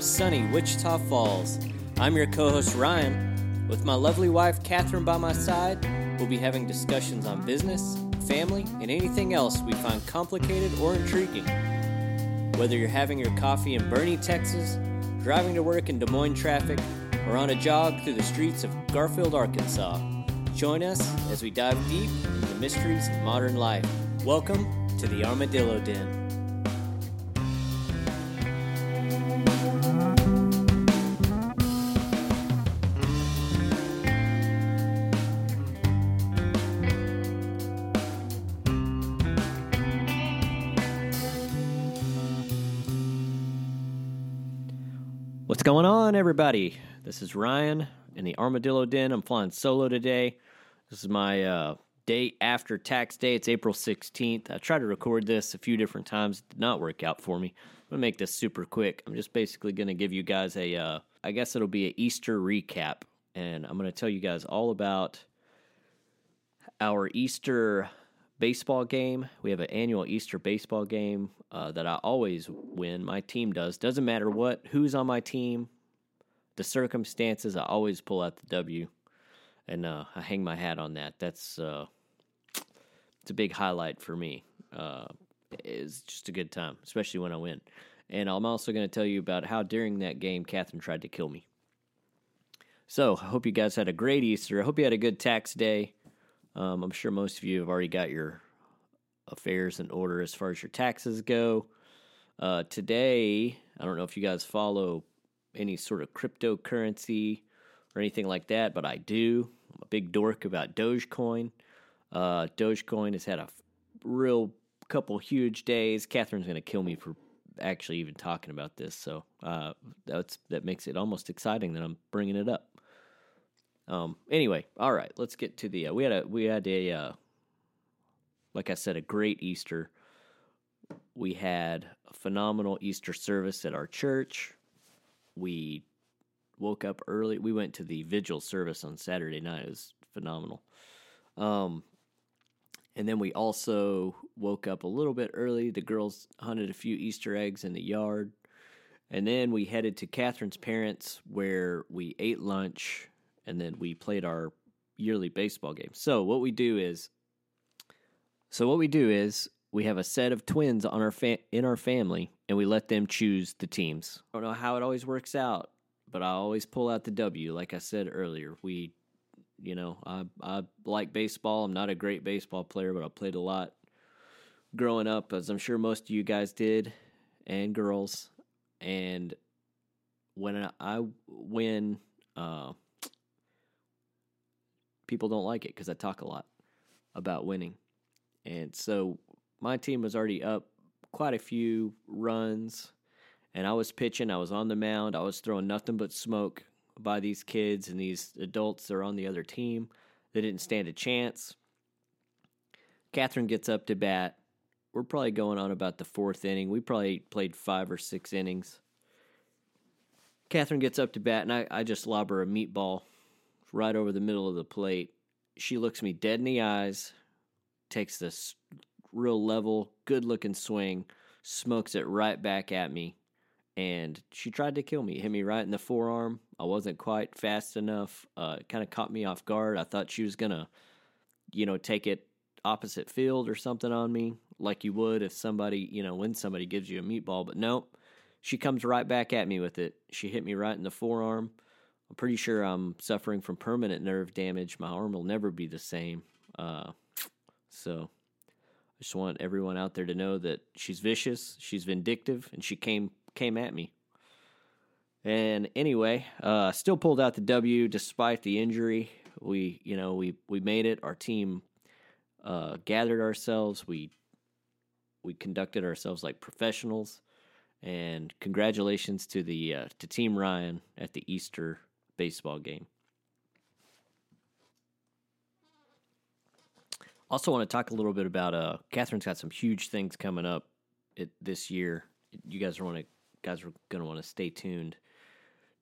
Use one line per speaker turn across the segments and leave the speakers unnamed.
sunny Wichita Falls. I'm your co host Ryan. With my lovely wife Kathryn by my side, we'll be having discussions on business, family, and anything else we find complicated or intriguing. Whether you're having your coffee in Boerne, Texas, driving to work in Des Moines traffic, or on a jog through the streets of Garfield, Arkansas, join us as we dive deep into the mysteries of modern life. Welcome to the Armadillo Den. What's going on, everybody? This is Ryan in the Armadillo Den. I'm flying solo today. This is my uh, day after tax day. It's April 16th. I tried to record this a few different times. It did not work out for me. I'm to make this super quick. I'm just basically to give you guys a, uh, I guess it'll be an Easter recap. And I'm to tell you guys all about our Easter baseball game. We have an annual Easter baseball game uh, that I always win. My team does. Doesn't matter what, who's on my team, the circumstances. I always pull out the W, and uh, I hang my hat on that. That's uh, it's a big highlight for me. Uh, it's just a good time, especially when I win. And I'm also going to tell you about how during that game, Kathryn tried to kill me. So I hope you guys had a great Easter. I hope you had a good tax day. Um, I'm sure most of you have already got your affairs in order as far as your taxes go. Uh, today, I don't know if you guys follow any sort of cryptocurrency or anything like that, but I do. I'm a big dork about Dogecoin. Uh, Dogecoin has had a real couple huge days. Kathryn's going to kill me for actually even talking about this, so uh, that's that makes it almost exciting that I'm bringing it up. Um, anyway, all right, let's get to the. Uh, we had a we had a uh, like I said, a great Easter. We had a phenomenal Easter service at our church. We woke up early. We went to the vigil service on Saturday night. It was phenomenal. Um, and then we also woke up a little bit early. The girls hunted a few Easter eggs in the yard. And then we headed to Kathryn's parents where we ate lunch and then we played our yearly baseball game. So what we do is so what we do is we have a set of twins on our fa- in our family and we let them choose the teams. I don't know how it always works out, but I always pull out the W like I said earlier. We you know, I I like baseball. I'm not a great baseball player, but I played a lot growing up as I'm sure most of you guys did and girls. And when I, I win uh people don't like it because I talk a lot about winning. And so my team was already up quite a few runs, and I was pitching. I was on the mound. I was throwing nothing but smoke by these kids and these adults that are on the other team. They didn't stand a chance. Kathryn gets up to bat. We're probably going on about the fourth inning. We probably played five or six innings. Kathryn gets up to bat, and I, I just lob her a meatball right over the middle of the plate. She looks me dead in the eyes, takes this real level, good looking swing, smokes it right back at me. And she tried to kill me, hit me right in the forearm. I wasn't quite fast enough. Uh, it kind of caught me off guard. I thought she was going to, you know, take it opposite field or something on me, like you would if somebody, you know, when somebody gives you a meatball. But nope, she comes right back at me with it. She hit me right in the forearm. I'm pretty sure I'm suffering from permanent nerve damage. My arm will never be the same. Uh, so I just want everyone out there to know that she's vicious, she's vindictive, and she came came at me. And anyway, uh, still pulled out the W despite the injury. We, you know, we we made it. Our team uh, gathered ourselves. We we conducted ourselves like professionals. And congratulations to the uh, to Team Ryan at the Easter baseball game. Also, want to talk a little bit about uh, Kathryn's got some huge things coming up it, this year. You guys are want to guys are going to want to stay tuned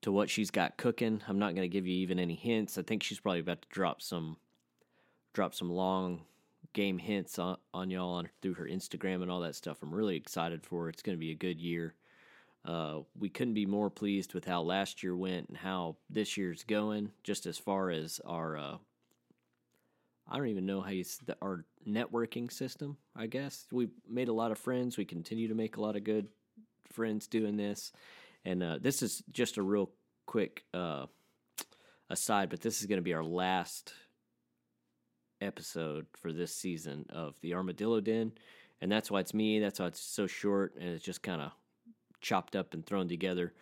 to what she's got cooking. I'm not going to give you even any hints. I think she's probably about to drop some drop some long game hints on, on y'all on through her Instagram and all that stuff. I'm really excited for her. It's going to be a good year. Uh, we couldn't be more pleased with how last year went and how this year's going, just as far as our, uh, I don't even know how you, the, our networking system, I guess. We made a lot of friends. We continue to make a lot of good friends doing this. And uh, this is just a real quick uh, aside, but this is going to be our last episode for this season of the Armadillo Den. And that's why it's me. That's why it's so short and it's just kind of chopped up and thrown together.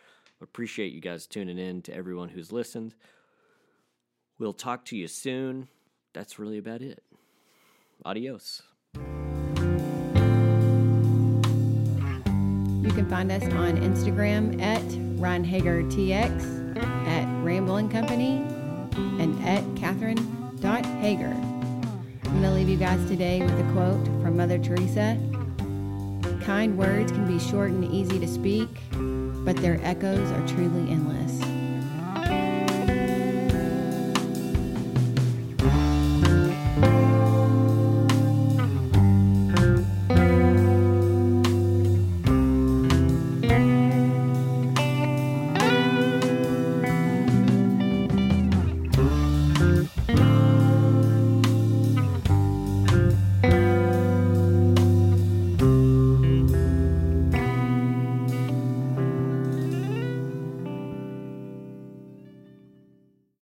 Appreciate you guys tuning in to everyone who's listened. We'll talk to you soon. That's really about it. Adios.
You can find us on Instagram at Ryan Hager TX, at Ramble and Company, and at Kathryn.Hager. I'm going to leave you guys today with a quote from Mother Teresa Kind words can be short and easy to speak, but their echoes are truly endless.